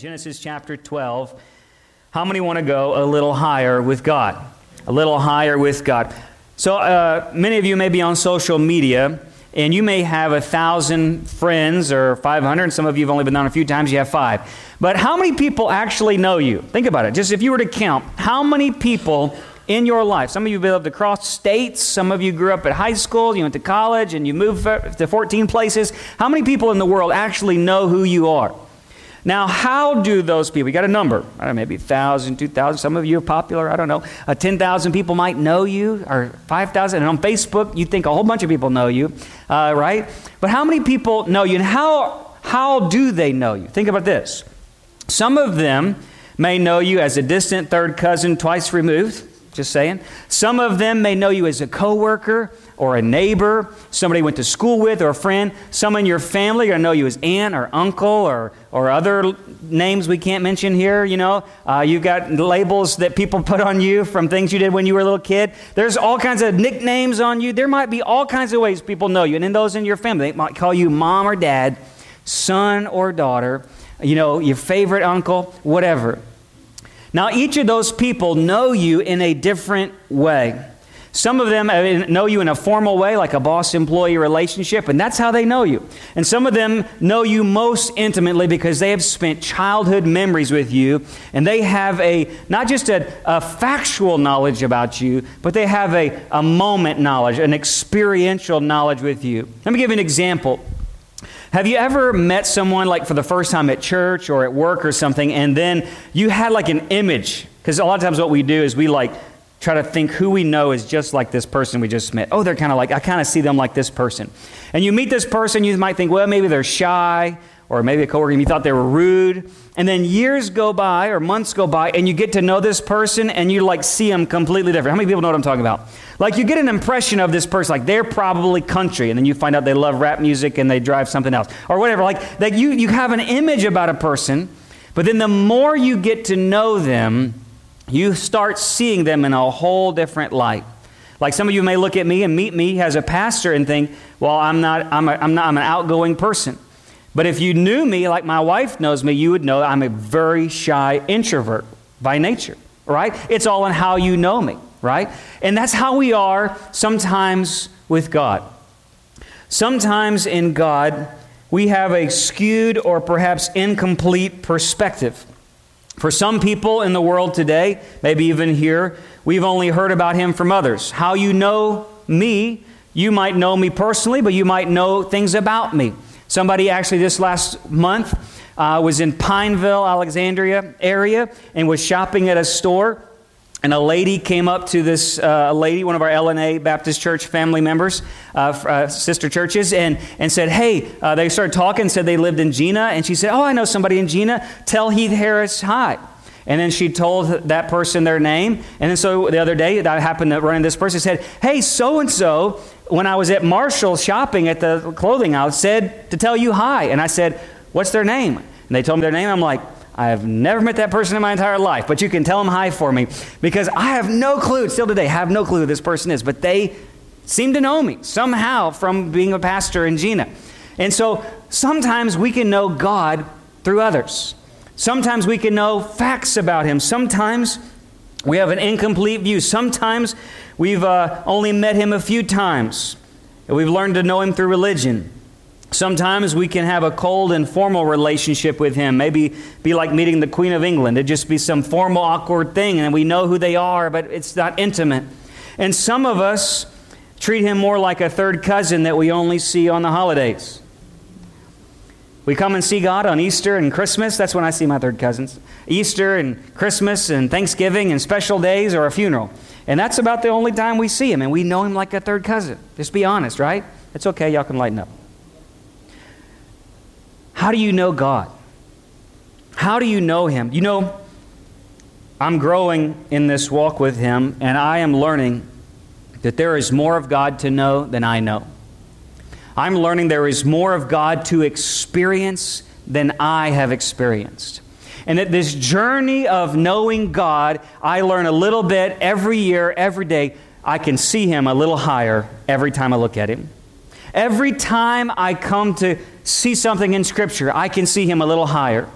Genesis chapter 12. How many want to go a little higher with God? A little higher with God. So, uh, many of you may be on social media, and you may have a thousand friends or 500, and some of you have only been on a few times, you have five. But how many people actually know you? Think about it. Just if you were to count, how many people in your life? Some of you have lived across states, some of you grew up at high school, you went to college, and you moved to 14 places. How many people in the world actually know who you are? Now, how do those people, you got a number, I don't know, maybe 1,000, 2,000, some of you are popular, I don't know. Uh, 10,000 people might know you, or 5,000. And on Facebook, you think a whole bunch of people know you, uh, right? But how many people know you, and how, how do they know you? Think about this. Some of them may know you as a distant third cousin twice removed, just saying. Some of them may know you as a coworker or a neighbor, somebody you went to school with or a friend. Some in your family are know you as aunt or uncle or, or other names we can't mention here, you know. Uh, you've got labels that people put on you from things you did when you were a little kid. There's all kinds of nicknames on you. There might be all kinds of ways people know you. And in those in your family, they might call you mom or dad, son or daughter, you know, your favorite uncle, whatever. Now, each of those people know you in a different way. Some of them uh, know you in a formal way, like a boss employee relationship, and that's how they know you. And some of them know you most intimately because they have spent childhood memories with you, and they have a not just a, a factual knowledge about you, but they have a, a moment knowledge, an experiential knowledge with you. Let me give you an example. Have you ever met someone like for the first time at church or at work or something, and then you had like an image? Because a lot of times what we do is we like try to think who we know is just like this person we just met. Oh, they're kind of like, I kind of see them like this person. And you meet this person, you might think, well, maybe they're shy, or maybe a coworker, you thought they were rude. And then years go by, or months go by, and you get to know this person, and you like see them completely different. How many people know what I'm talking about? Like you get an impression of this person, like they're probably country, and then you find out they love rap music and they drive something else, or whatever. Like that you, you have an image about a person, but then the more you get to know them, you start seeing them in a whole different light. Like some of you may look at me and meet me as a pastor and think, well, I'm not, I'm, a, I'm not, I'm an outgoing person. But if you knew me like my wife knows me, you would know I'm a very shy introvert by nature, right? It's all in how you know me, right? And that's how we are sometimes with God. Sometimes in God, we have a skewed or perhaps incomplete perspective. For some people in the world today, maybe even here, we've only heard about him from others. How you know me, you might know me personally, but you might know things about me. Somebody actually this last month uh, was in Pineville, Alexandria area, and was shopping at a store. And a lady came up to this uh, lady, one of our LNA Baptist Church family members, uh, uh, sister churches, and, and said, Hey, uh, they started talking, said they lived in Jena. And she said, Oh, I know somebody in Jena. Tell Heath Harris hi. And then she told that person their name. And then so the other day, I happened to run into this person said, Hey, so and so, when I was at Marshall shopping at the clothing aisle, said to tell you hi. And I said, What's their name? And they told me their name. I'm like, I have never met that person in my entire life, but you can tell them hi for me because I have no clue, still today, have no clue who this person is, but they seem to know me somehow from being a pastor in Jena. And so sometimes we can know God through others. Sometimes we can know facts about Him. Sometimes we have an incomplete view. Sometimes we've uh, only met Him a few times. And we've learned to know Him through religion. Sometimes we can have a cold and formal relationship with him. Maybe be like meeting the Queen of England. It'd just be some formal, awkward thing, and we know who they are, but it's not intimate. And some of us treat him more like a third cousin that we only see on the holidays. We come and see God on Easter and Christmas. That's when I see my third cousins. Easter and Christmas and Thanksgiving and special days or a funeral. And that's about the only time we see him, and we know him like a third cousin. Just be honest, right? It's okay. Y'all can lighten up. How do you know God? How do you know Him? You know, I'm growing in this walk with Him, and I am learning that there is more of God to know than I know. I'm learning there is more of God to experience than I have experienced. And that this journey of knowing God, I learn a little bit every year, every day. I can see Him a little higher every time I look at Him. Every time I come to see something in Scripture, I can see him a little higher.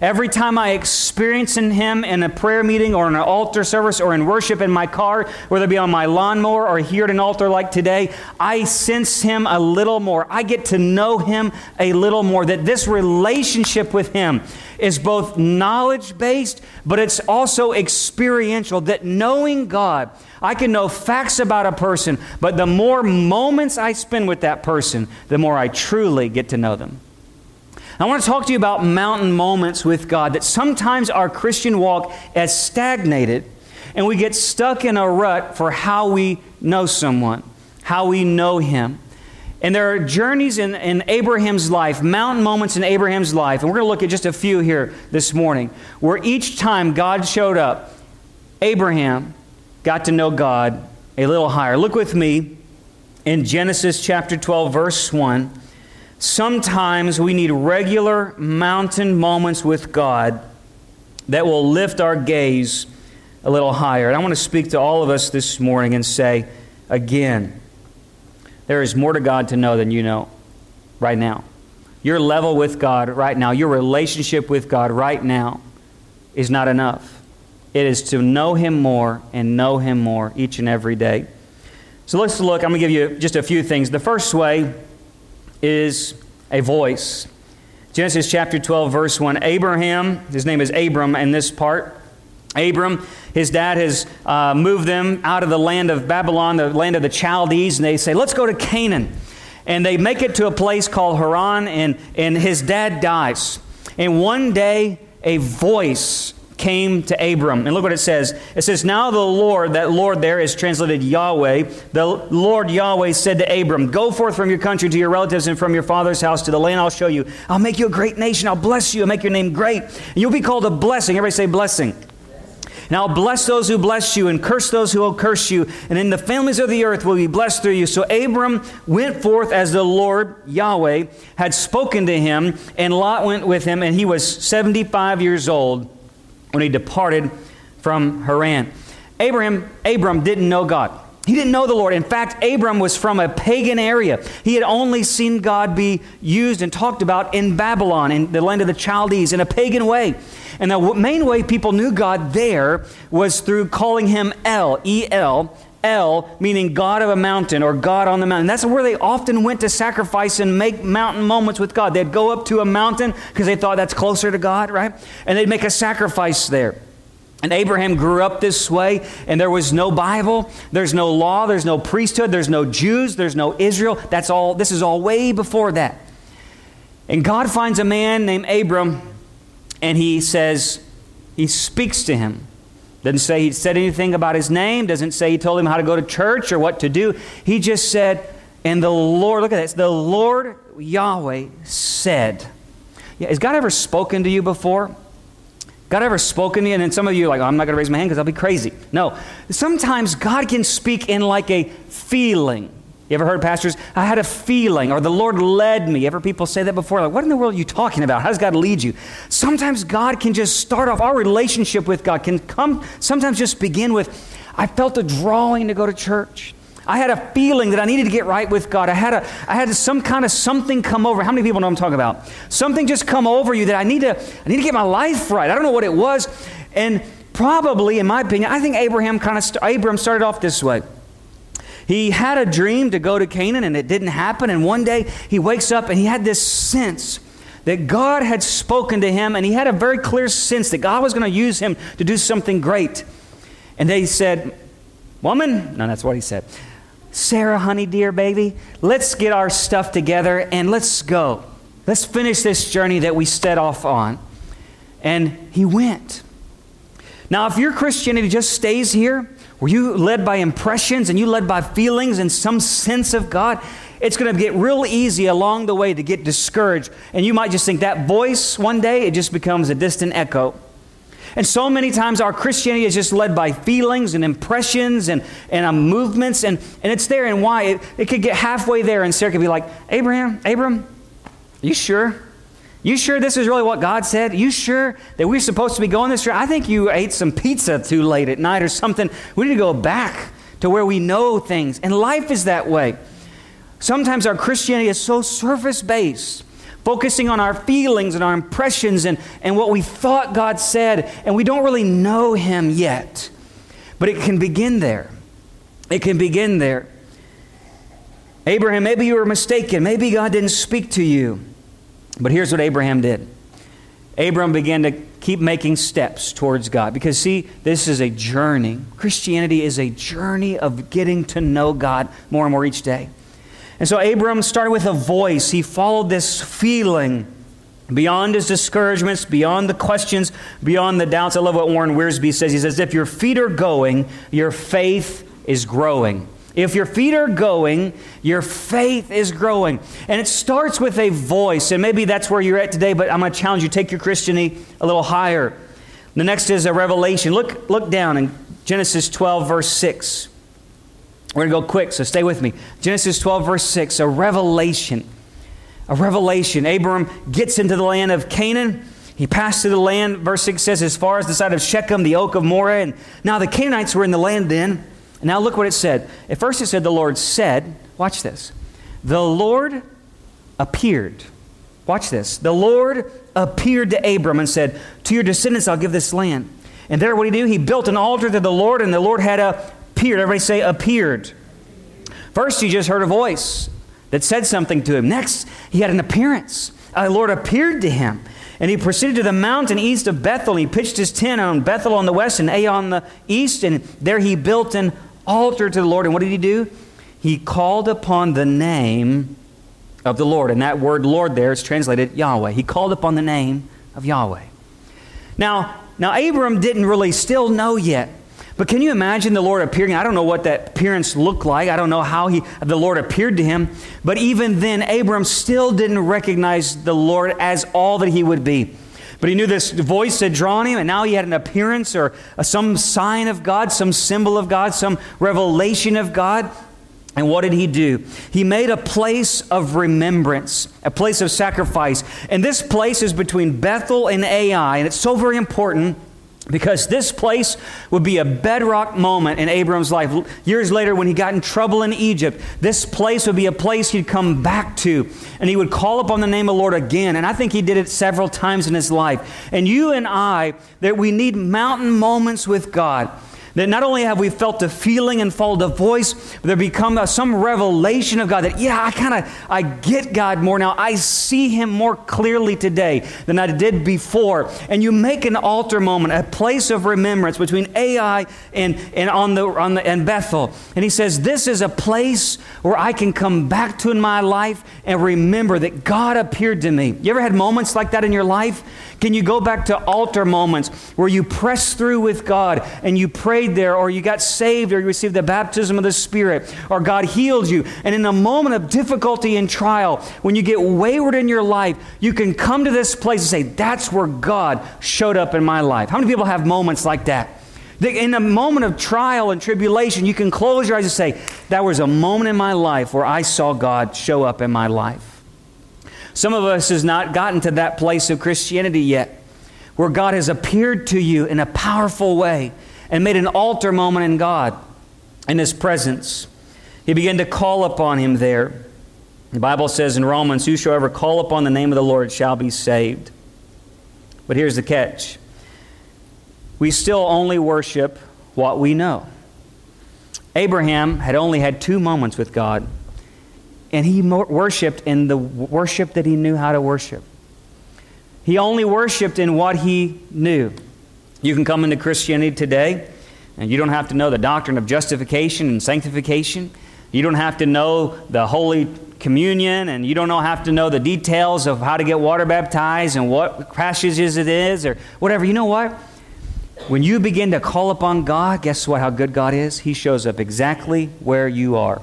Every time I experience in Him in a prayer meeting or in an altar service or in worship in my car, whether it be on my lawnmower or here at an altar like today, I sense Him a little more. I get to know Him a little more. That this relationship with Him is both knowledge based, but it's also experiential. That knowing God, I can know facts about a person, but the more moments I spend with that person, the more I truly get to know them. I want to talk to you about mountain moments with God, that sometimes our Christian walk has stagnated and we get stuck in a rut for how we know someone, how we know Him. And there are journeys in, in Abraham's life, mountain moments in Abraham's life, and we're going to look at just a few here this morning, where each time God showed up, Abraham got to know God a little higher. Look with me in Genesis chapter 12, verse 1. Sometimes we need regular mountain moments with God that will lift our gaze a little higher. And I want to speak to all of us this morning and say, again, there is more to God to know than you know right now. Your level with God right now, your relationship with God right now is not enough. It is to know Him more and know Him more each and every day. So let's look. I'm going to give you just a few things. The first way is a voice. Genesis chapter 12, verse 1. Abraham, his name is Abram in this part. Abram, his dad has uh, moved them out of the land of Babylon, the land of the Chaldees, and they say, Let's go to Canaan. And they make it to a place called Haran, and, and his dad dies. And one day, a voice came to Abram. And look what it says. It says, Now the Lord, that Lord there is translated Yahweh, the Lord Yahweh said to Abram, Go forth from your country to your relatives and from your father's house to the land I'll show you. I'll make you a great nation. I'll bless you. I'll make your name great. And you'll be called a blessing. Everybody say blessing. I'll bless those who bless you and curse those who will curse you. And in the families of the earth will be blessed through you. So Abram went forth as the Lord Yahweh had spoken to him, and Lot went with him, and he was 75 years old when he departed from Haran. Abraham, Abram didn't know God. He didn't know the Lord. In fact, Abram was from a pagan area. He had only seen God be used and talked about in Babylon, in the land of the Chaldees, in a pagan way. And the main way people knew God there was through calling him El, E L, El, meaning God of a mountain or God on the mountain. That's where they often went to sacrifice and make mountain moments with God. They'd go up to a mountain because they thought that's closer to God, right? And they'd make a sacrifice there. And Abraham grew up this way, and there was no Bible, there's no law, there's no priesthood, there's no Jews, there's no Israel. That's all, this is all way before that. And God finds a man named Abram, and he says, he speaks to him. Doesn't say he said anything about his name, doesn't say he told him how to go to church or what to do. He just said, and the Lord, look at this, the Lord Yahweh said. Yeah, has God ever spoken to you before? God ever spoken to you? And then some of you are like, oh, I'm not going to raise my hand because I'll be crazy. No. Sometimes God can speak in like a feeling. You ever heard pastors? I had a feeling, or the Lord led me. Ever people say that before? Like, what in the world are you talking about? How does God lead you? Sometimes God can just start off, our relationship with God can come, sometimes just begin with, I felt a drawing to go to church. I had a feeling that I needed to get right with God. I had, a, I had some kind of something come over. How many people know I'm talking about? Something just come over you that I need to, I need to get my life right. I don't know what it was. And probably, in my opinion, I think Abraham kind of, st- Abram started off this way. He had a dream to go to Canaan and it didn't happen. And one day he wakes up and he had this sense that God had spoken to him and he had a very clear sense that God was going to use him to do something great. And they said, Woman, no, that's what he said. Sarah, honey, dear baby, let's get our stuff together and let's go. Let's finish this journey that we set off on. And he went. Now, if your Christianity just stays here, were you led by impressions and you led by feelings and some sense of God? It's going to get real easy along the way to get discouraged. And you might just think that voice one day, it just becomes a distant echo. And so many times our Christianity is just led by feelings and impressions and, and um, movements, and, and it's there. And why? It, it could get halfway there, and Sarah could be like, Abraham, Abram, are you sure? You sure this is really what God said? You sure that we're supposed to be going this way? I think you ate some pizza too late at night or something. We need to go back to where we know things. And life is that way. Sometimes our Christianity is so surface based, focusing on our feelings and our impressions and, and what we thought God said, and we don't really know Him yet. But it can begin there. It can begin there. Abraham, maybe you were mistaken. Maybe God didn't speak to you. But here's what Abraham did Abraham began to keep making steps towards God. Because, see, this is a journey. Christianity is a journey of getting to know God more and more each day. And so Abram started with a voice. He followed this feeling beyond his discouragements, beyond the questions, beyond the doubts. I love what Warren Wiersbe says. He says, If your feet are going, your faith is growing. If your feet are going, your faith is growing. And it starts with a voice. And maybe that's where you're at today, but I'm going to challenge you take your Christianity a little higher. The next is a revelation. Look, look down in Genesis 12, verse 6. We're going to go quick, so stay with me. Genesis 12, verse 6, a revelation. A revelation. Abram gets into the land of Canaan. He passed through the land, verse 6 says, as far as the side of Shechem, the oak of Moreh. And now the Canaanites were in the land then. Now look what it said. At first it said, the Lord said, watch this. The Lord appeared. Watch this. The Lord appeared to Abram and said, To your descendants I'll give this land. And there, what did he do? He built an altar to the Lord, and the Lord had appeared. Everybody say appeared. First, he just heard a voice that said something to him. Next, he had an appearance. The Lord appeared to him. And he proceeded to the mountain east of Bethel, he pitched his tent on Bethel on the west and Ai on the east, and there he built an altar to the Lord. And what did he do? He called upon the name of the Lord. And that word Lord there is translated Yahweh. He called upon the name of Yahweh. Now, now Abram didn't really still know yet but can you imagine the Lord appearing? I don't know what that appearance looked like. I don't know how he, the Lord appeared to him. But even then, Abram still didn't recognize the Lord as all that he would be. But he knew this voice had drawn him, and now he had an appearance or uh, some sign of God, some symbol of God, some revelation of God. And what did he do? He made a place of remembrance, a place of sacrifice. And this place is between Bethel and Ai, and it's so very important because this place would be a bedrock moment in Abram's life. Years later, when he got in trouble in Egypt, this place would be a place he'd come back to, and he would call upon the name of the Lord again. And I think he did it several times in his life. And you and I, that we need mountain moments with God that not only have we felt the feeling and followed the voice, but there become a, some revelation of God that, yeah, I kind of, I get God more now. I see Him more clearly today than I did before. And you make an altar moment, a place of remembrance between Ai and, and, on the, on the, and Bethel. And He says, this is a place where I can come back to in my life and remember that God appeared to me. You ever had moments like that in your life? Can you go back to altar moments where you press through with God and you prayed there, or you got saved, or you received the baptism of the Spirit, or God healed you? And in a moment of difficulty and trial, when you get wayward in your life, you can come to this place and say, That's where God showed up in my life. How many people have moments like that? In a moment of trial and tribulation, you can close your eyes and say, That was a moment in my life where I saw God show up in my life. Some of us has not gotten to that place of Christianity yet where God has appeared to you in a powerful way and made an altar moment in God in his presence. He began to call upon him there. The Bible says in Romans, Whosoever call upon the name of the Lord shall be saved. But here's the catch we still only worship what we know. Abraham had only had two moments with God and he worshiped in the worship that he knew how to worship. He only worshiped in what he knew. You can come into Christianity today, and you don't have to know the doctrine of justification and sanctification. You don't have to know the Holy Communion, and you don't have to know the details of how to get water baptized and what passages it is or whatever. You know what? When you begin to call upon God, guess what? How good God is? He shows up exactly where you are.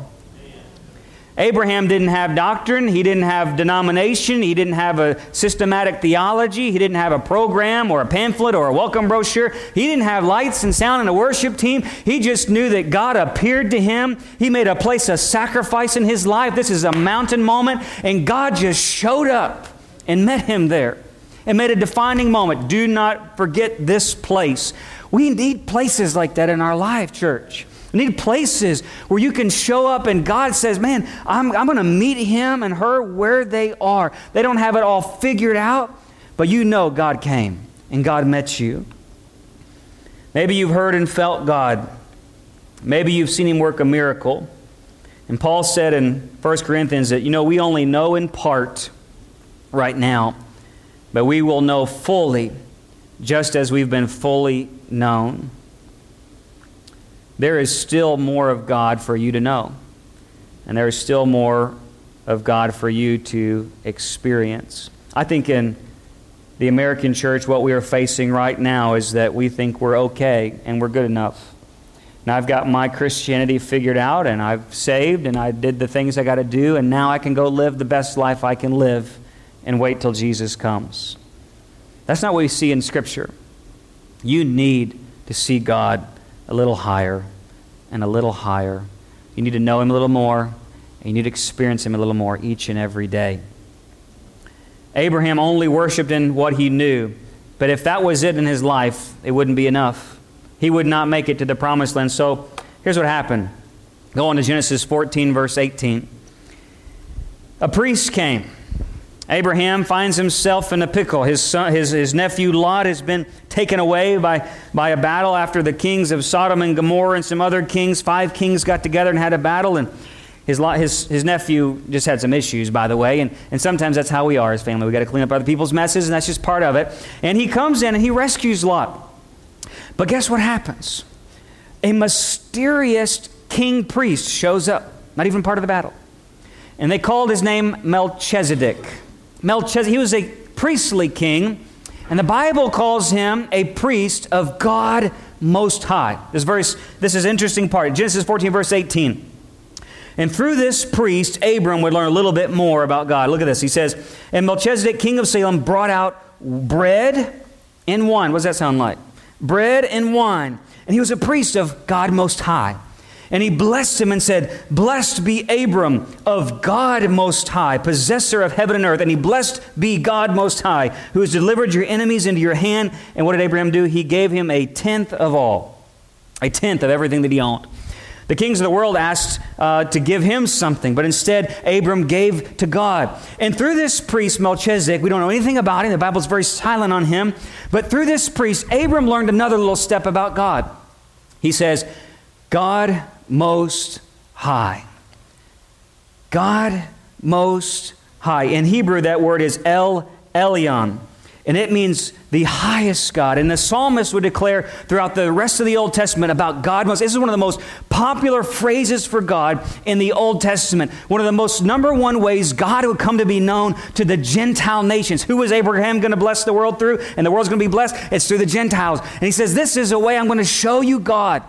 Abraham didn't have doctrine, he didn't have denomination, he didn't have a systematic theology, he didn't have a program or a pamphlet or a welcome brochure. He didn't have lights and sound and a worship team. He just knew that God appeared to him. He made a place of sacrifice in his life. This is a mountain moment, and God just showed up and met him there. and made a defining moment. Do not forget this place. We need places like that in our life, church. We need places where you can show up and God says, Man, I'm, I'm going to meet him and her where they are. They don't have it all figured out, but you know God came and God met you. Maybe you've heard and felt God. Maybe you've seen him work a miracle. And Paul said in 1 Corinthians that, you know, we only know in part right now, but we will know fully just as we've been fully known. There is still more of God for you to know, and there is still more of God for you to experience. I think in the American church, what we are facing right now is that we think we're okay and we're good enough. Now I've got my Christianity figured out and I've saved and I did the things I got to do and now I can go live the best life I can live and wait till Jesus comes. That's not what we see in Scripture. You need to see God a little higher and a little higher. You need to know Him a little more and you need to experience Him a little more each and every day. Abraham only worshiped in what he knew, but if that was it in his life, it wouldn't be enough he would not make it to the promised land. So here's what happened. Go on to Genesis 14, verse 18. A priest came. Abraham finds himself in a pickle. His, son, his, his nephew Lot has been taken away by, by a battle after the kings of Sodom and Gomorrah and some other kings. Five kings got together and had a battle, and his, his, his nephew just had some issues, by the way. And, and sometimes that's how we are as family. we got to clean up other people's messes, and that's just part of it. And he comes in and he rescues Lot. But guess what happens? A mysterious king priest shows up, not even part of the battle. And they called his name Melchizedek. Melchizedek, he was a priestly king, and the Bible calls him a priest of God Most High. This verse, this is interesting part. Genesis 14, verse 18. And through this priest, Abram would learn a little bit more about God. Look at this. He says, And Melchizedek, king of Salem, brought out bread and wine. What does that sound like? bread and wine. And he was a priest of God Most High. And he blessed him and said, Blessed be Abram of God Most High, possessor of heaven and earth. And he blessed be God Most High, who has delivered your enemies into your hand. And what did Abraham do? He gave him a tenth of all, a tenth of everything that he owned. The kings of the world asked uh, to give him something, but instead Abram gave to God. And through this priest, Melchizedek, we don't know anything about him, the Bible's very silent on him, but through this priest, Abram learned another little step about God. He says, God Most High. God Most High. In Hebrew, that word is El Elyon. And it means the highest God. And the psalmist would declare throughout the rest of the Old Testament about God most. This is one of the most popular phrases for God in the Old Testament. One of the most number one ways God would come to be known to the Gentile nations. Who was Abraham going to bless the world through? And the world's going to be blessed? It's through the Gentiles. And he says, This is a way I'm going to show you God.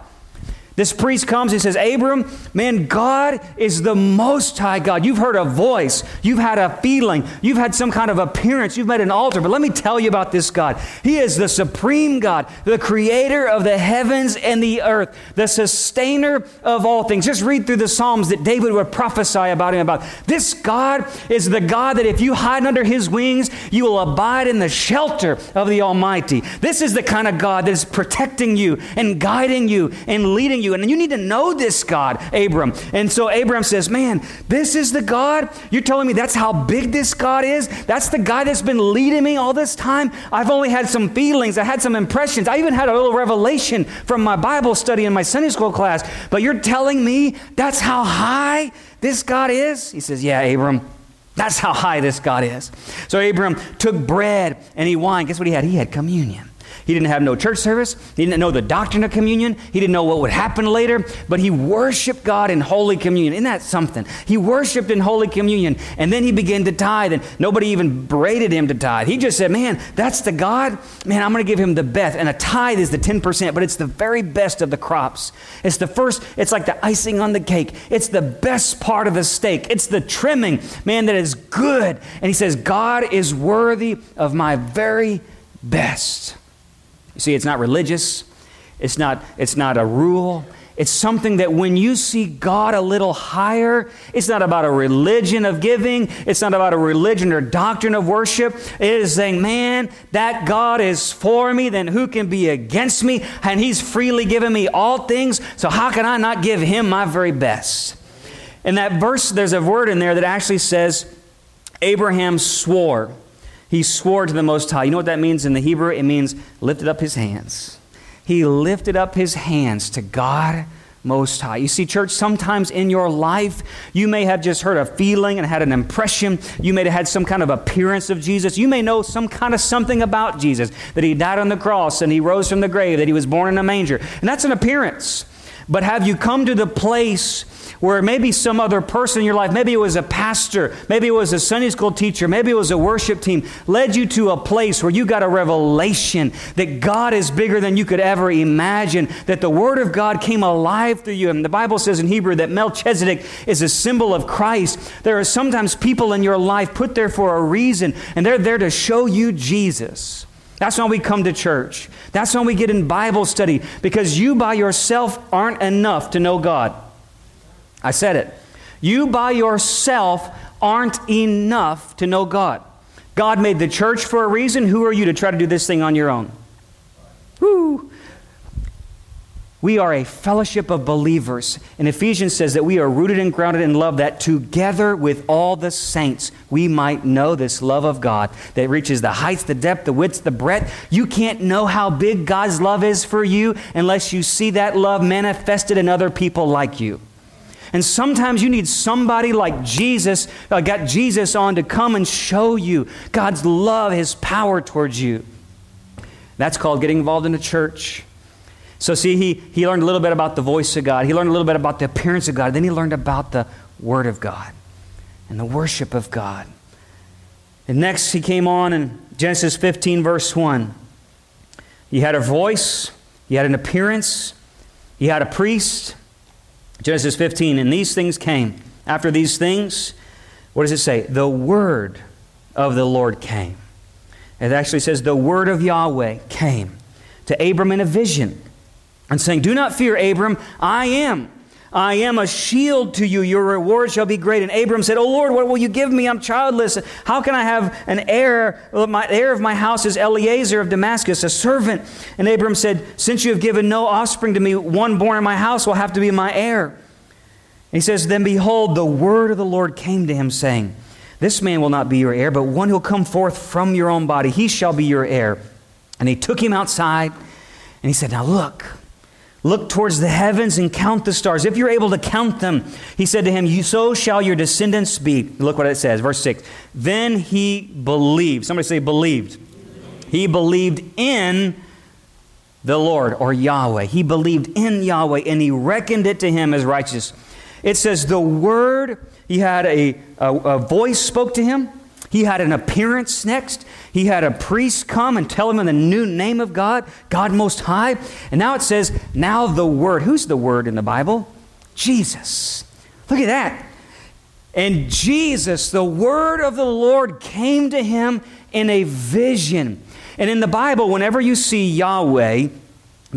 This priest comes and says, Abram, man, God is the most high God. You've heard a voice, you've had a feeling, you've had some kind of appearance, you've met an altar. But let me tell you about this God. He is the supreme God, the creator of the heavens and the earth, the sustainer of all things. Just read through the Psalms that David would prophesy about him about. This God is the God that if you hide under his wings, you will abide in the shelter of the Almighty. This is the kind of God that is protecting you and guiding you and leading you you. And you need to know this God, Abram. And so Abram says, Man, this is the God? You're telling me that's how big this God is? That's the guy that's been leading me all this time? I've only had some feelings, I had some impressions. I even had a little revelation from my Bible study in my Sunday school class. But you're telling me that's how high this God is? He says, Yeah, Abram. That's how high this God is. So Abram took bread and he wine. Guess what he had? He had communion. He didn't have no church service. He didn't know the doctrine of communion. He didn't know what would happen later, but he worshiped God in Holy Communion. Isn't that something? He worshiped in Holy Communion, and then he began to tithe, and nobody even braided him to tithe. He just said, Man, that's the God. Man, I'm going to give him the best. And a tithe is the 10%, but it's the very best of the crops. It's the first, it's like the icing on the cake. It's the best part of the steak. It's the trimming, man, that is good. And he says, God is worthy of my very best. You see, it's not religious, it's not, it's not a rule, It's something that when you see God a little higher, it's not about a religion of giving, it's not about a religion or doctrine of worship. It is saying, man, that God is for me, then who can be against me? And He's freely given me all things, so how can I not give Him my very best? In that verse, there's a word in there that actually says, Abraham swore. He swore to the Most High. You know what that means in the Hebrew? It means lifted up his hands. He lifted up his hands to God most High. You see, church, sometimes in your life, you may have just heard a feeling and had an impression. You may have had some kind of appearance of Jesus. You may know some kind of something about Jesus that he died on the cross and he rose from the grave, that he was born in a manger. And that's an appearance. But have you come to the place where maybe some other person in your life, maybe it was a pastor, maybe it was a Sunday school teacher, maybe it was a worship team, led you to a place where you got a revelation that God is bigger than you could ever imagine, that the Word of God came alive through you. And the Bible says in Hebrew that Melchizedek is a symbol of Christ. There are sometimes people in your life put there for a reason, and they're there to show you Jesus. That's why we come to church. That's why we get in Bible study, because you by yourself aren't enough to know God. I said it. You by yourself aren't enough to know God. God made the church for a reason. Who are you to try to do this thing on your own? Woo! We are a fellowship of believers. And Ephesians says that we are rooted and grounded in love, that together with all the saints we might know this love of God that reaches the heights, the depth, the width, the breadth. You can't know how big God's love is for you unless you see that love manifested in other people like you. And sometimes you need somebody like Jesus, uh, got Jesus on to come and show you God's love, His power towards you. That's called getting involved in a church. So, see, he, he learned a little bit about the voice of God. He learned a little bit about the appearance of God. Then he learned about the Word of God and the worship of God. And next, he came on in Genesis 15, verse 1. He had a voice, he had an appearance, he had a priest, Genesis 15, and these things came. After these things, what does it say? The word of the Lord came. It actually says, the word of Yahweh came to Abram in a vision and saying, Do not fear, Abram, I am. I am a shield to you. Your reward shall be great. And Abram said, Oh Lord, what will you give me? I'm childless. How can I have an heir? My heir of my house is Eliezer of Damascus, a servant. And Abram said, Since you have given no offspring to me, one born in my house will have to be my heir. And he says, Then behold, the word of the Lord came to him, saying, This man will not be your heir, but one who will come forth from your own body, he shall be your heir. And he took him outside, and he said, Now look, Look towards the heavens and count the stars. If you're able to count them, he said to him, you, So shall your descendants be. Look what it says, verse 6. Then he believed. Somebody say, believed. He believed in the Lord or Yahweh. He believed in Yahweh and he reckoned it to him as righteous. It says, The word, he had a, a, a voice spoke to him. He had an appearance next. He had a priest come and tell him in the new name of God, God Most High. And now it says, now the Word. Who's the Word in the Bible? Jesus. Look at that. And Jesus, the Word of the Lord, came to him in a vision. And in the Bible, whenever you see Yahweh,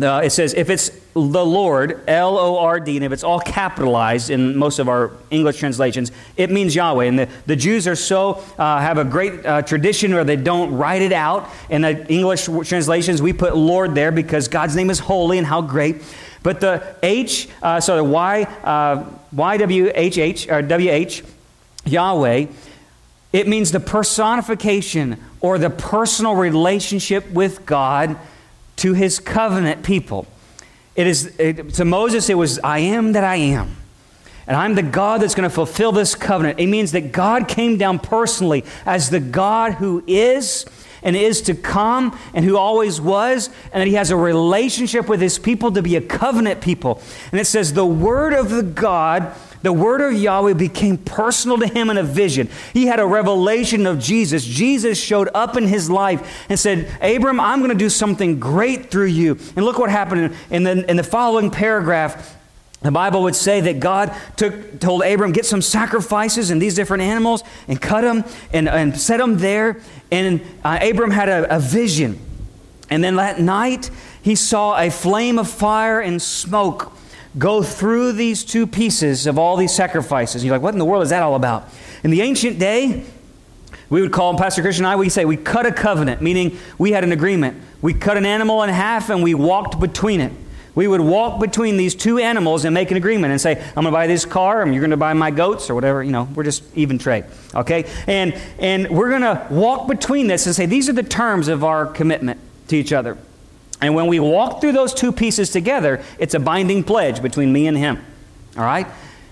uh, it says, if it's the Lord, L O R D, and if it's all capitalized in most of our English translations, it means Yahweh. And the, the Jews are so, uh, have a great uh, tradition where they don't write it out. In the English translations, we put Lord there because God's name is holy and how great. But the H, uh, so the Y, uh, YWHH, or WH, Yahweh, it means the personification or the personal relationship with God to his covenant people. It is it, to Moses it was I am that I am. And I'm the God that's going to fulfill this covenant. It means that God came down personally as the God who is and is to come and who always was, and that he has a relationship with his people to be a covenant people. And it says, The word of the God the word of Yahweh became personal to him in a vision. He had a revelation of Jesus. Jesus showed up in his life and said, Abram, I'm going to do something great through you. And look what happened in the, in the following paragraph. The Bible would say that God took, told Abram, get some sacrifices and these different animals and cut them and, and set them there. And uh, Abram had a, a vision. And then that night, he saw a flame of fire and smoke go through these two pieces of all these sacrifices. You're like, what in the world is that all about? In the ancient day, we would call, Pastor Christian and I, we say we cut a covenant, meaning we had an agreement. We cut an animal in half and we walked between it. We would walk between these two animals and make an agreement and say, I'm going to buy this car, and you're going to buy my goats, or whatever. You know, we're just even trade. Okay? And, and we're going to walk between this and say, these are the terms of our commitment to each other. And when we walk through those two pieces together, it's a binding pledge between me and him. All right?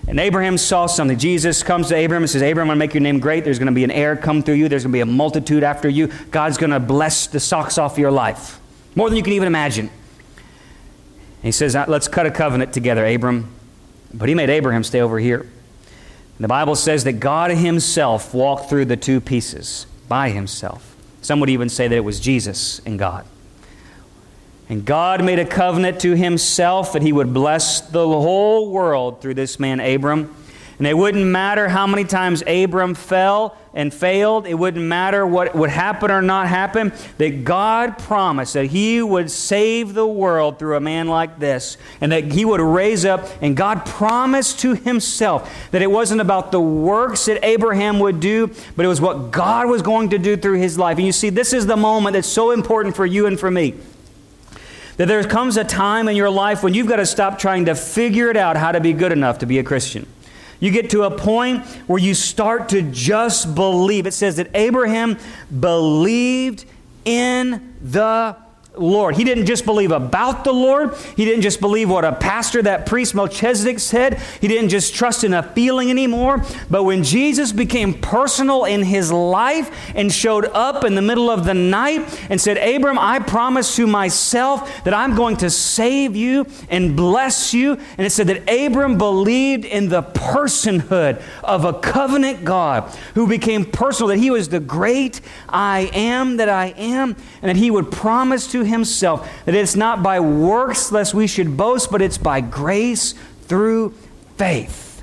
And Abraham saw something. Jesus comes to Abraham and says, Abraham, I'm going to make your name great. There's going to be an heir come through you. There's going to be a multitude after you. God's going to bless the socks off your life. More than you can even imagine. And he says, uh, Let's cut a covenant together, Abram. But he made Abraham stay over here. And the Bible says that God Himself walked through the two pieces by Himself. Some would even say that it was Jesus and God. And God made a covenant to himself that he would bless the whole world through this man, Abram. And it wouldn't matter how many times Abram fell and failed. It wouldn't matter what would happen or not happen. That God promised that He would save the world through a man like this. And that He would raise up. And God promised to Himself that it wasn't about the works that Abraham would do, but it was what God was going to do through his life. And you see, this is the moment that's so important for you and for me. That there comes a time in your life when you've got to stop trying to figure it out how to be good enough to be a Christian. You get to a point where you start to just believe. It says that Abraham believed in the Lord. He didn't just believe about the Lord. He didn't just believe what a pastor, that priest Melchizedek said. He didn't just trust in a feeling anymore. But when Jesus became personal in his life and showed up in the middle of the night and said, Abram, I promise to myself that I'm going to save you and bless you. And it said that Abram believed in the personhood of a covenant God who became personal, that he was the great I am that I am, and that he would promise to himself that it's not by works lest we should boast, but it's by grace through faith.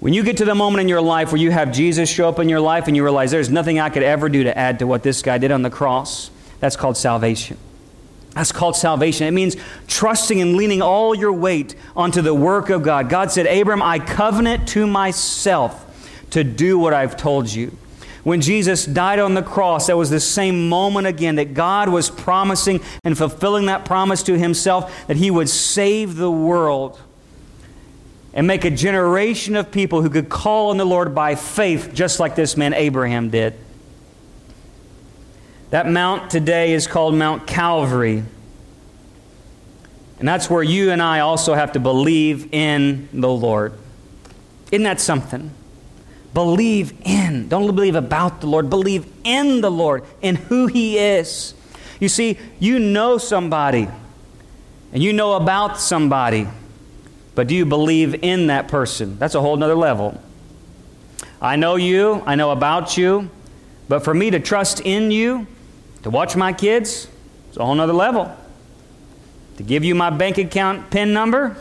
When you get to the moment in your life where you have Jesus show up in your life and you realize there's nothing I could ever do to add to what this guy did on the cross, that's called salvation. That's called salvation. It means trusting and leaning all your weight onto the work of God. God said, Abram, I covenant to myself to do what I've told you. When Jesus died on the cross, that was the same moment again that God was promising and fulfilling that promise to himself that he would save the world and make a generation of people who could call on the Lord by faith, just like this man Abraham did. That mount today is called Mount Calvary. And that's where you and I also have to believe in the Lord. Isn't that something? Believe in. Don't believe about the Lord. Believe in the Lord, in who He is. You see, you know somebody and you know about somebody, but do you believe in that person? That's a whole other level. I know you, I know about you, but for me to trust in you, to watch my kids, it's a whole other level. To give you my bank account PIN number,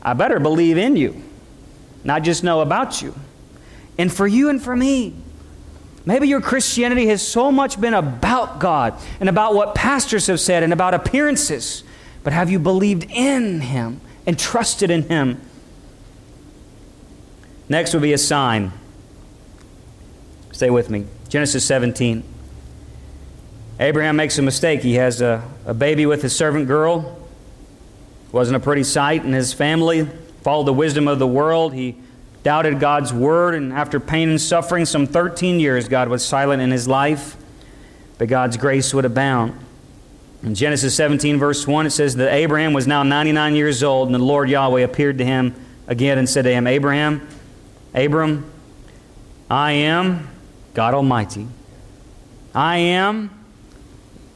I better believe in you, not just know about you and for you and for me. Maybe your Christianity has so much been about God and about what pastors have said and about appearances, but have you believed in Him and trusted in Him? Next will be a sign. Stay with me. Genesis 17. Abraham makes a mistake. He has a, a baby with his servant girl. Wasn't a pretty sight, and his family followed the wisdom of the world. He doubted God's word, and after pain and suffering, some 13 years, God was silent in his life, but God's grace would abound. In Genesis 17, verse 1, it says that Abraham was now 99 years old, and the Lord Yahweh appeared to him again and said to him, Abraham, Abram, I am God Almighty. I am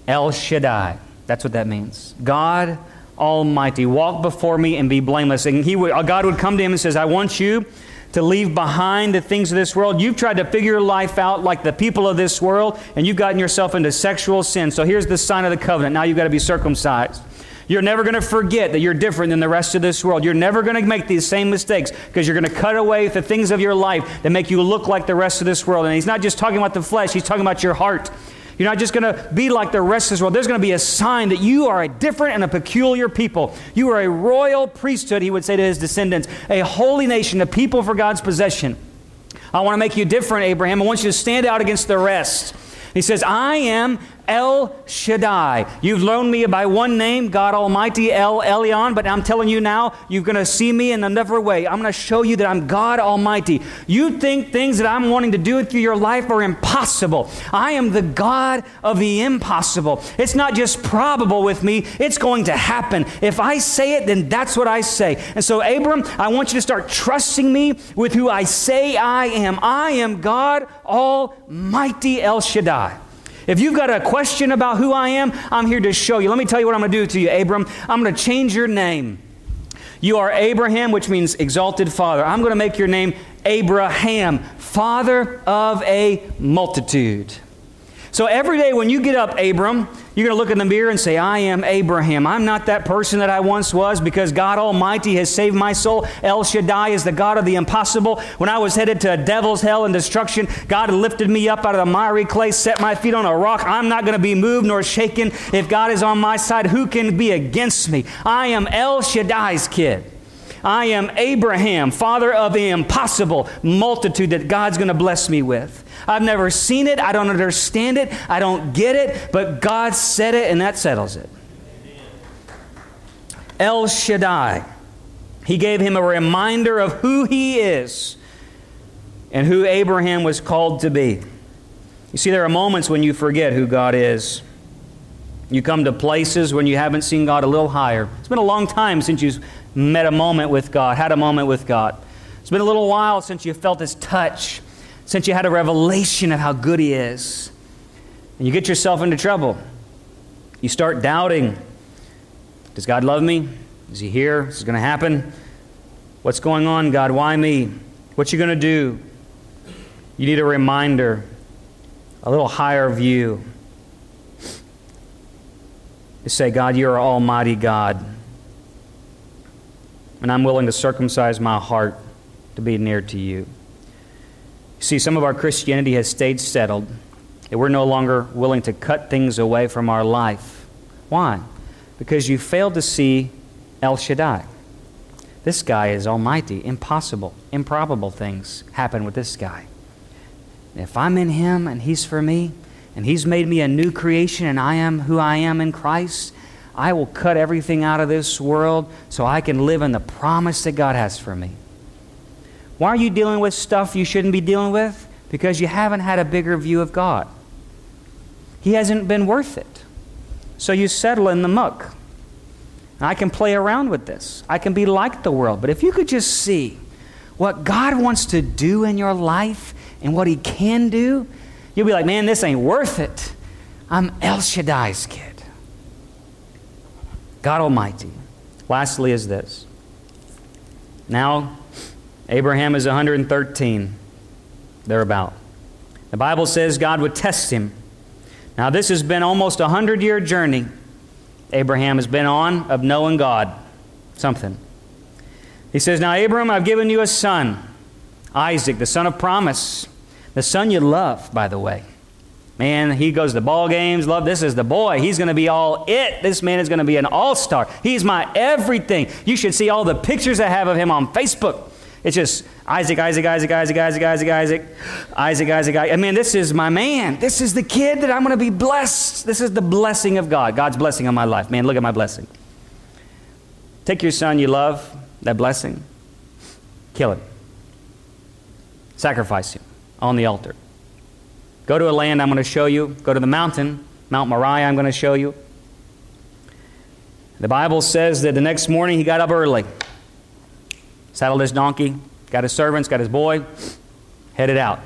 El Shaddai. That's what that means. God Almighty. Walk before me and be blameless. And he would, uh, God would come to him and says, I want you to leave behind the things of this world. You've tried to figure life out like the people of this world, and you've gotten yourself into sexual sin. So here's the sign of the covenant. Now you've got to be circumcised. You're never going to forget that you're different than the rest of this world. You're never going to make these same mistakes because you're going to cut away the things of your life that make you look like the rest of this world. And he's not just talking about the flesh, he's talking about your heart. You're not just going to be like the rest of this world. There's going to be a sign that you are a different and a peculiar people. You are a royal priesthood, he would say to his descendants, a holy nation, a people for God's possession. I want to make you different, Abraham. I want you to stand out against the rest. He says, I am El Shaddai. You've known me by one name, God Almighty, El Elyon, but I'm telling you now, you're going to see me in another way. I'm going to show you that I'm God Almighty. You think things that I'm wanting to do through your life are impossible. I am the God of the impossible. It's not just probable with me, it's going to happen. If I say it, then that's what I say. And so, Abram, I want you to start trusting me with who I say I am. I am God Almighty El Shaddai. If you've got a question about who I am, I'm here to show you. Let me tell you what I'm going to do to you, Abram. I'm going to change your name. You are Abram, which means exalted father. I'm going to make your name Abraham, father of a multitude. So every day when you get up, Abram, you're going to look in the mirror and say, I am Abraham. I'm not that person that I once was because God Almighty has saved my soul. El Shaddai is the God of the impossible. When I was headed to a devil's hell and destruction, God lifted me up out of the miry clay, set my feet on a rock. I'm not going to be moved nor shaken. If God is on my side, who can be against me? I am El Shaddai's kid. I am Abraham, father of the impossible multitude that God's going to bless me with. I've never seen it. I don't understand it. I don't get it. But God said it, and that settles it. El Shaddai. He gave him a reminder of who he is and who Abraham was called to be. You see, there are moments when you forget who God is. You come to places when you haven't seen God a little higher. It's been a long time since you've met a moment with God, had a moment with God. It's been a little while since you felt His touch, since you had a revelation of how good He is. And you get yourself into trouble. You start doubting Does God love me? Is He here? Is this going to happen? What's going on, God? Why me? What you going to do? You need a reminder, a little higher view. To say, God, you're Almighty God and I'm willing to circumcise my heart to be near to you. See, some of our Christianity has stayed settled, and we're no longer willing to cut things away from our life. Why? Because you failed to see El Shaddai. This guy is almighty. Impossible, improbable things happen with this guy. If I'm in him and he's for me, and he's made me a new creation, and I am who I am in Christ, I will cut everything out of this world so I can live in the promise that God has for me. Why are you dealing with stuff you shouldn't be dealing with? Because you haven't had a bigger view of God. He hasn't been worth it. So you settle in the muck. I can play around with this. I can be like the world. But if you could just see what God wants to do in your life and what He can do, you'll be like, man, this ain't worth it. I'm El Shaddai's kid. God Almighty. Lastly, is this. Now, Abraham is 113, thereabout. The Bible says God would test him. Now, this has been almost a hundred year journey Abraham has been on of knowing God. Something. He says, Now, Abram, I've given you a son, Isaac, the son of promise, the son you love, by the way. Man, he goes to ball games. Love, this is the boy. He's going to be all it. This man is going to be an all star. He's my everything. You should see all the pictures I have of him on Facebook. It's just Isaac, Isaac, Isaac, Isaac, Isaac, Isaac, Isaac, Isaac, Isaac. Isaac. I mean, this is my man. This is the kid that I'm going to be blessed. This is the blessing of God. God's blessing on my life. Man, look at my blessing. Take your son you love, that blessing, kill him, sacrifice him on the altar. Go to a land I'm going to show you. Go to the mountain, Mount Moriah, I'm going to show you. The Bible says that the next morning he got up early, saddled his donkey, got his servants, got his boy, headed out.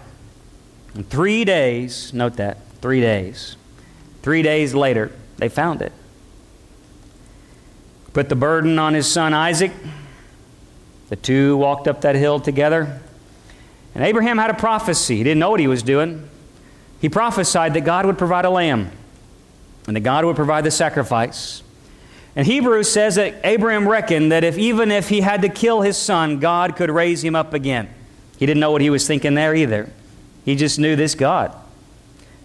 In three days, note that, three days. Three days later, they found it. Put the burden on his son Isaac. The two walked up that hill together. And Abraham had a prophecy. He didn't know what he was doing. He prophesied that God would provide a lamb and that God would provide the sacrifice. And Hebrews says that Abraham reckoned that if even if he had to kill his son, God could raise him up again. He didn't know what he was thinking there either. He just knew this God.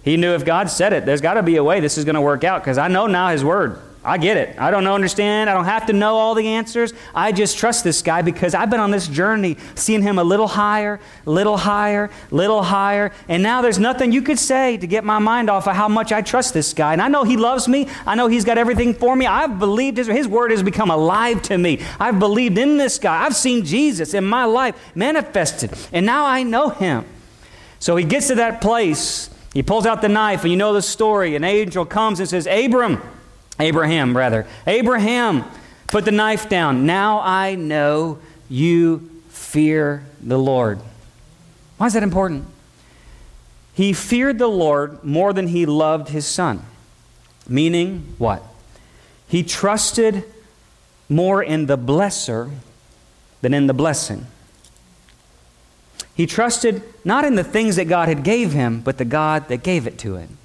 He knew if God said it, there's got to be a way this is going to work out because I know now His Word. I get it. I don't understand. I don't have to know all the answers. I just trust this guy because I've been on this journey, seeing him a little higher, little higher, little higher. And now there's nothing you could say to get my mind off of how much I trust this guy. And I know he loves me. I know he's got everything for me. I've believed his, his word has become alive to me. I've believed in this guy. I've seen Jesus in my life manifested. And now I know him. So he gets to that place. He pulls out the knife, and you know the story. An angel comes and says, Abram, Abraham, rather. Abraham, put the knife down. Now I know you fear the Lord. Why is that important? He feared the Lord more than he loved his son. Meaning what? He trusted more in the blesser than in the blessing. He trusted not in the things that God had gave him, but the God that gave it to him.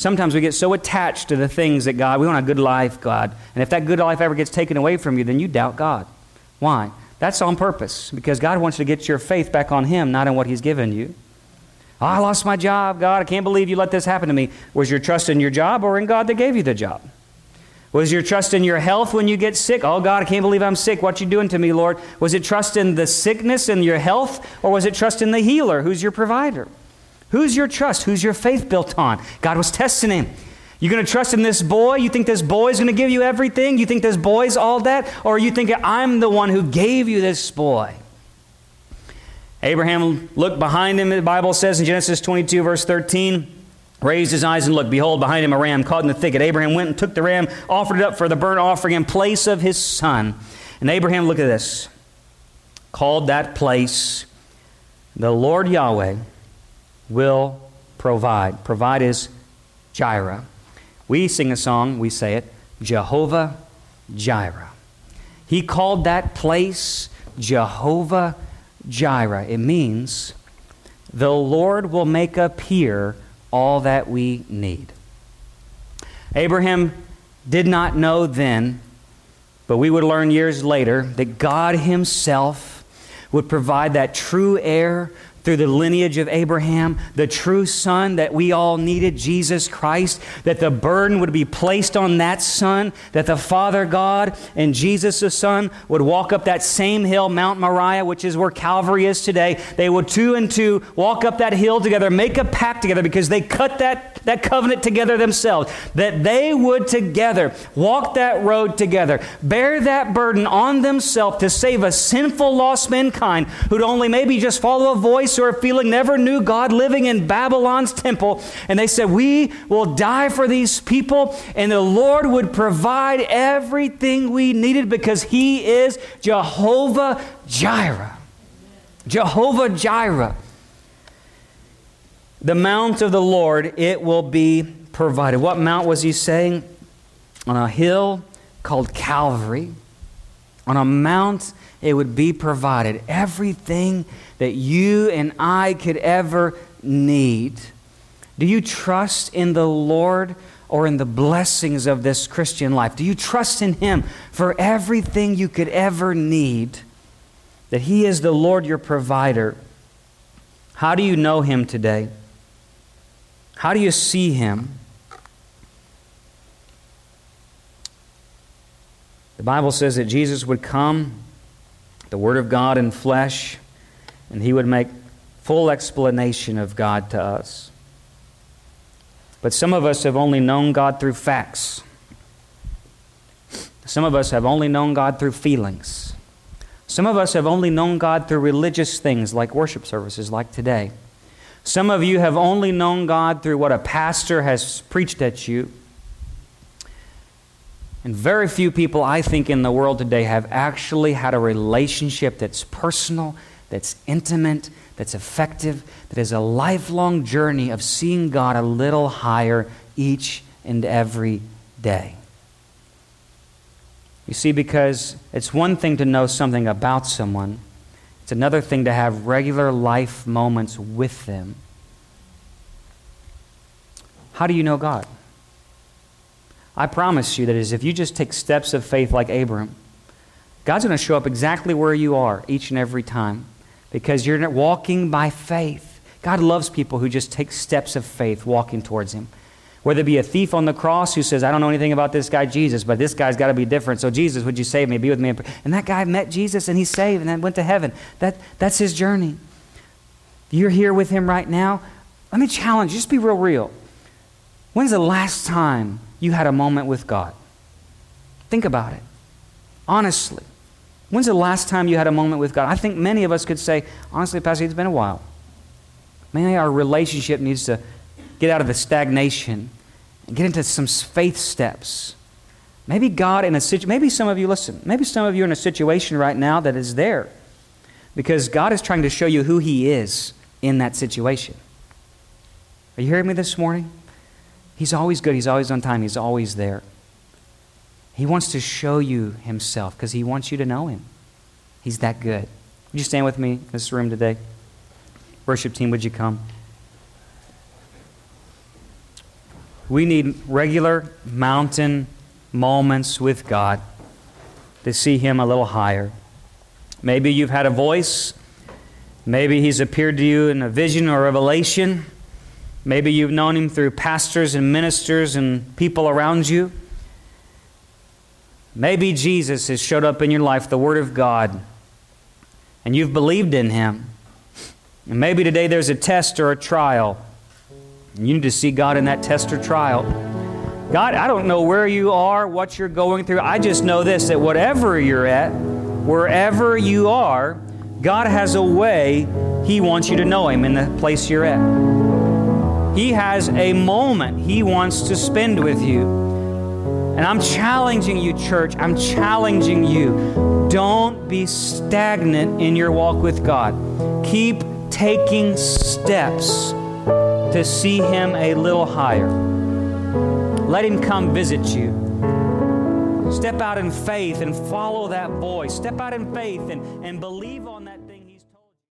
Sometimes we get so attached to the things that God, we want a good life, God. And if that good life ever gets taken away from you, then you doubt God. Why? That's on purpose, because God wants you to get your faith back on Him, not on what He's given you. Oh, I lost my job, God. I can't believe you let this happen to me. Was your trust in your job or in God that gave you the job? Was your trust in your health when you get sick? Oh, God, I can't believe I'm sick. What you doing to me, Lord? Was it trust in the sickness and your health, or was it trust in the healer who's your provider? Who's your trust? Who's your faith built on? God was testing him. You going to trust in this boy? You think this boy is going to give you everything? You think this boy's all that? Or you think I'm the one who gave you this boy? Abraham looked behind him, the Bible says in Genesis 22, verse 13, raised his eyes and looked. Behold, behind him a ram caught in the thicket. Abraham went and took the ram, offered it up for the burnt offering in place of his son. And Abraham, look at this, called that place the Lord Yahweh will provide. Provide is Jireh. We sing a song, we say it, Jehovah Jireh. He called that place Jehovah Jireh. It means the Lord will make appear all that we need. Abraham did not know then, but we would learn years later that God Himself would provide that true heir through the lineage of Abraham, the true son that we all needed, Jesus Christ, that the burden would be placed on that son, that the Father God and Jesus the Son would walk up that same hill, Mount Moriah, which is where Calvary is today. They would two and two walk up that hill together, make a pact together because they cut that, that covenant together themselves, that they would together walk that road together, bear that burden on themselves to save a sinful, lost mankind who'd only maybe just follow a voice place or a feeling, never knew God living in Babylon's temple. And they said, We will die for these people, and the Lord would provide everything we needed because He is Jehovah Jireh. Jehovah Jireh. The mount of the Lord, it will be provided. What mount was he saying? On a hill called Calvary. On a mount, it would be provided. Everything that you and I could ever need. Do you trust in the Lord or in the blessings of this Christian life? Do you trust in Him for everything you could ever need? That He is the Lord your provider. How do you know Him today? How do you see Him? The Bible says that Jesus would come, the Word of God in flesh and he would make full explanation of God to us. But some of us have only known God through facts. Some of us have only known God through feelings. Some of us have only known God through religious things like worship services like today. Some of you have only known God through what a pastor has preached at you. And very few people, I think, in the world today have actually had a relationship that's personal that's intimate, that's effective, that is a lifelong journey of seeing God a little higher each and every day. You see, because it's one thing to know something about someone, it's another thing to have regular life moments with them. How do you know God? I promise you that is if you just take steps of faith like Abram, God's going to show up exactly where you are each and every time because you're walking by faith. God loves people who just take steps of faith walking towards Him. Whether it be a thief on the cross who says, I don't know anything about this guy, Jesus, but this guy's got to be different. So, Jesus, would you save me? Be with me. And that guy met Jesus and he's saved and then went to heaven. That, that's his journey. You're here with him right now. Let me challenge you. Just be real, real. When's the last time you had a moment with God? Think about it. Honestly. When's the last time you had a moment with God? I think many of us could say, honestly, Pastor, it's been a while. Maybe our relationship needs to get out of the stagnation and get into some faith steps. Maybe God in a situation, maybe some of you, listen, maybe some of you are in a situation right now that is there because God is trying to show you who He is in that situation. Are you hearing me this morning? He's always good. He's always on time. He's always there. He wants to show you himself because he wants you to know him. He's that good. Would you stand with me in this room today? Worship team, would you come? We need regular mountain moments with God to see him a little higher. Maybe you've had a voice. Maybe he's appeared to you in a vision or revelation. Maybe you've known him through pastors and ministers and people around you. Maybe Jesus has showed up in your life, the Word of God, and you've believed in him. And maybe today there's a test or a trial. And you need to see God in that test or trial. God, I don't know where you are, what you're going through. I just know this that whatever you're at, wherever you are, God has a way He wants you to know Him in the place you're at. He has a moment He wants to spend with you. And I'm challenging you, church. I'm challenging you. Don't be stagnant in your walk with God. Keep taking steps to see Him a little higher. Let Him come visit you. Step out in faith and follow that voice. Step out in faith and, and believe on that.